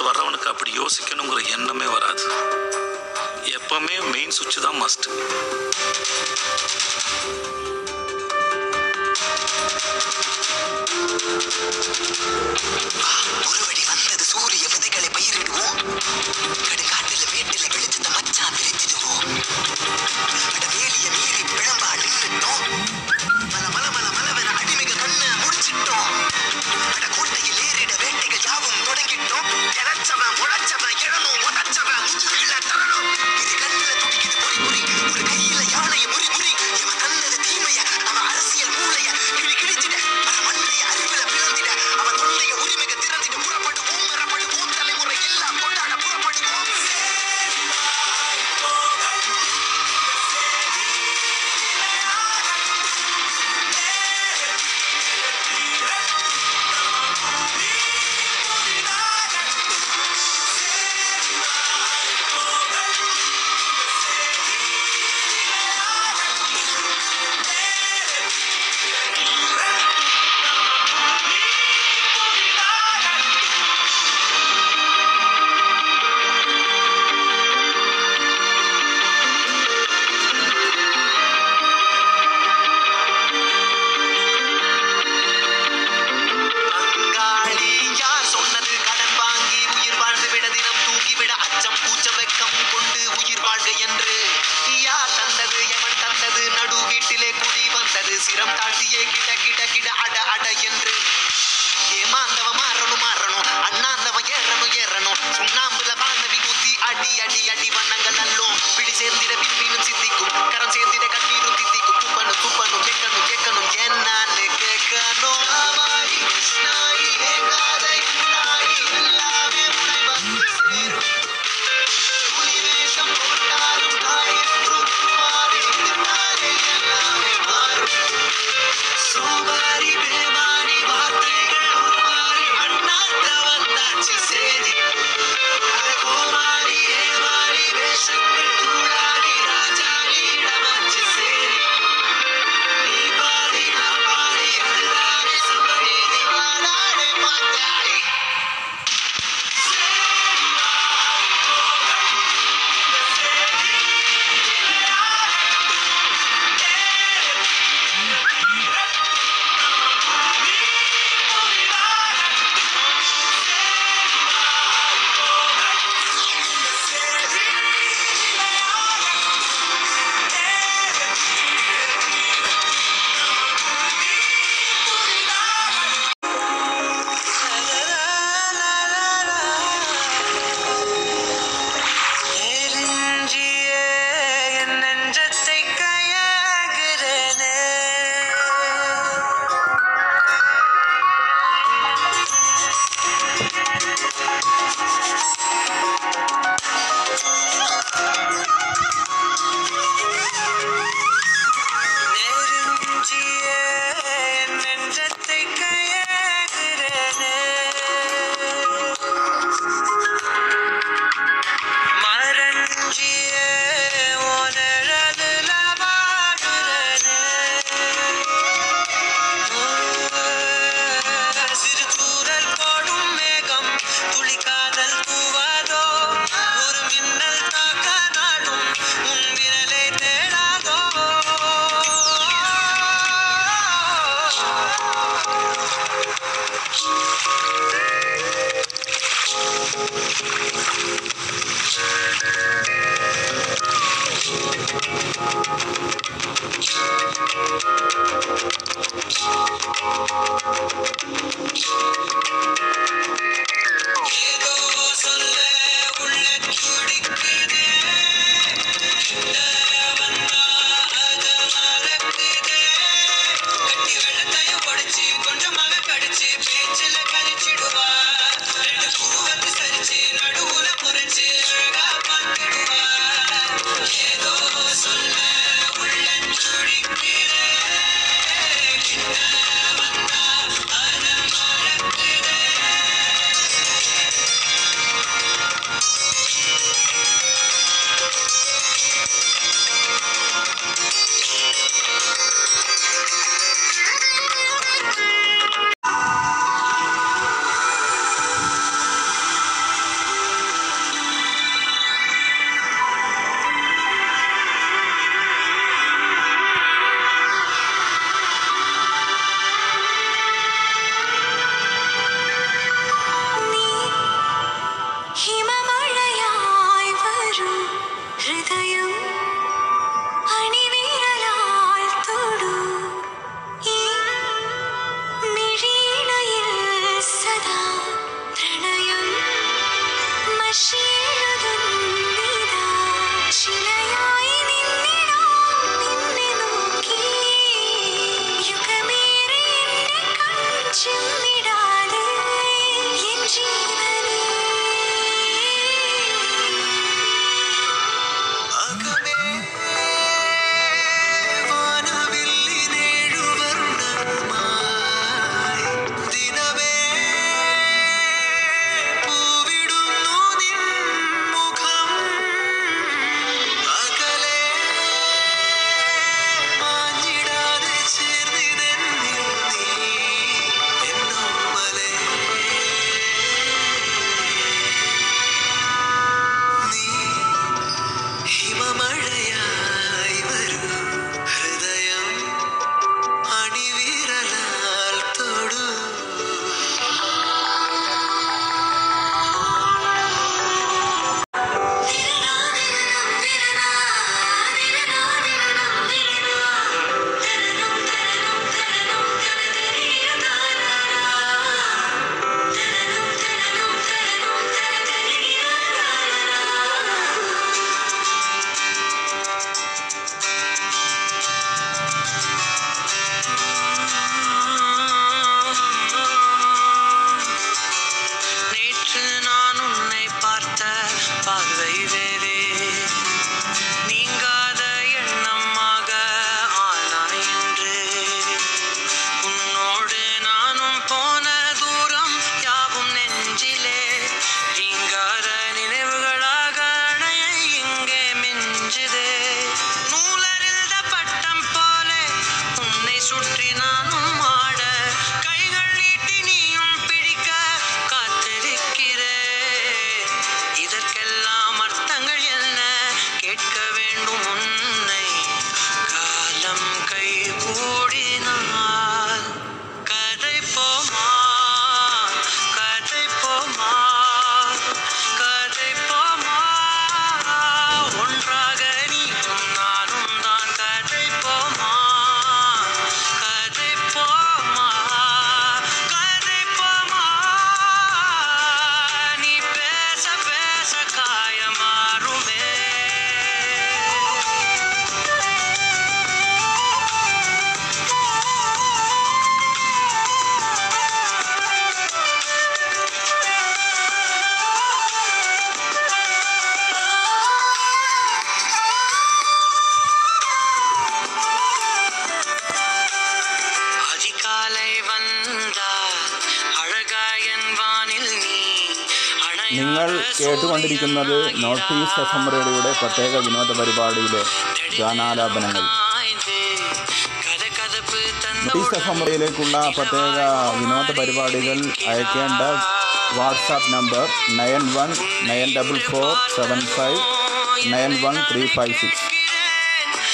அடுத்து வர்றவனுக்கு அப்படி யோசிக்கணுங்கிற எண்ணமே வராது எப்பவுமே மெயின் சுவிட்ச் தான் மஸ்ட் விடம் தாண்டியே கிட she കേട്ടുകൊണ്ടിരിക്കുന്നത് നോർത്ത് ഈസ്റ്റ് എഫ് എം റേഡിയോയുടെ പ്രത്യേക വിനോദ പരിപാടിയിലെ ഗാനാലാപനങ്ങൾ. നോർത്ത് ഈസ്റ്റ് എഫ് എം റേഡിയോയിലേക്കുള്ള പ്രത്യേക വിനോദ പരിപാടികൾ അയക്കേണ്ട WhatsApp number nine one nine double four seven five nine one three five six.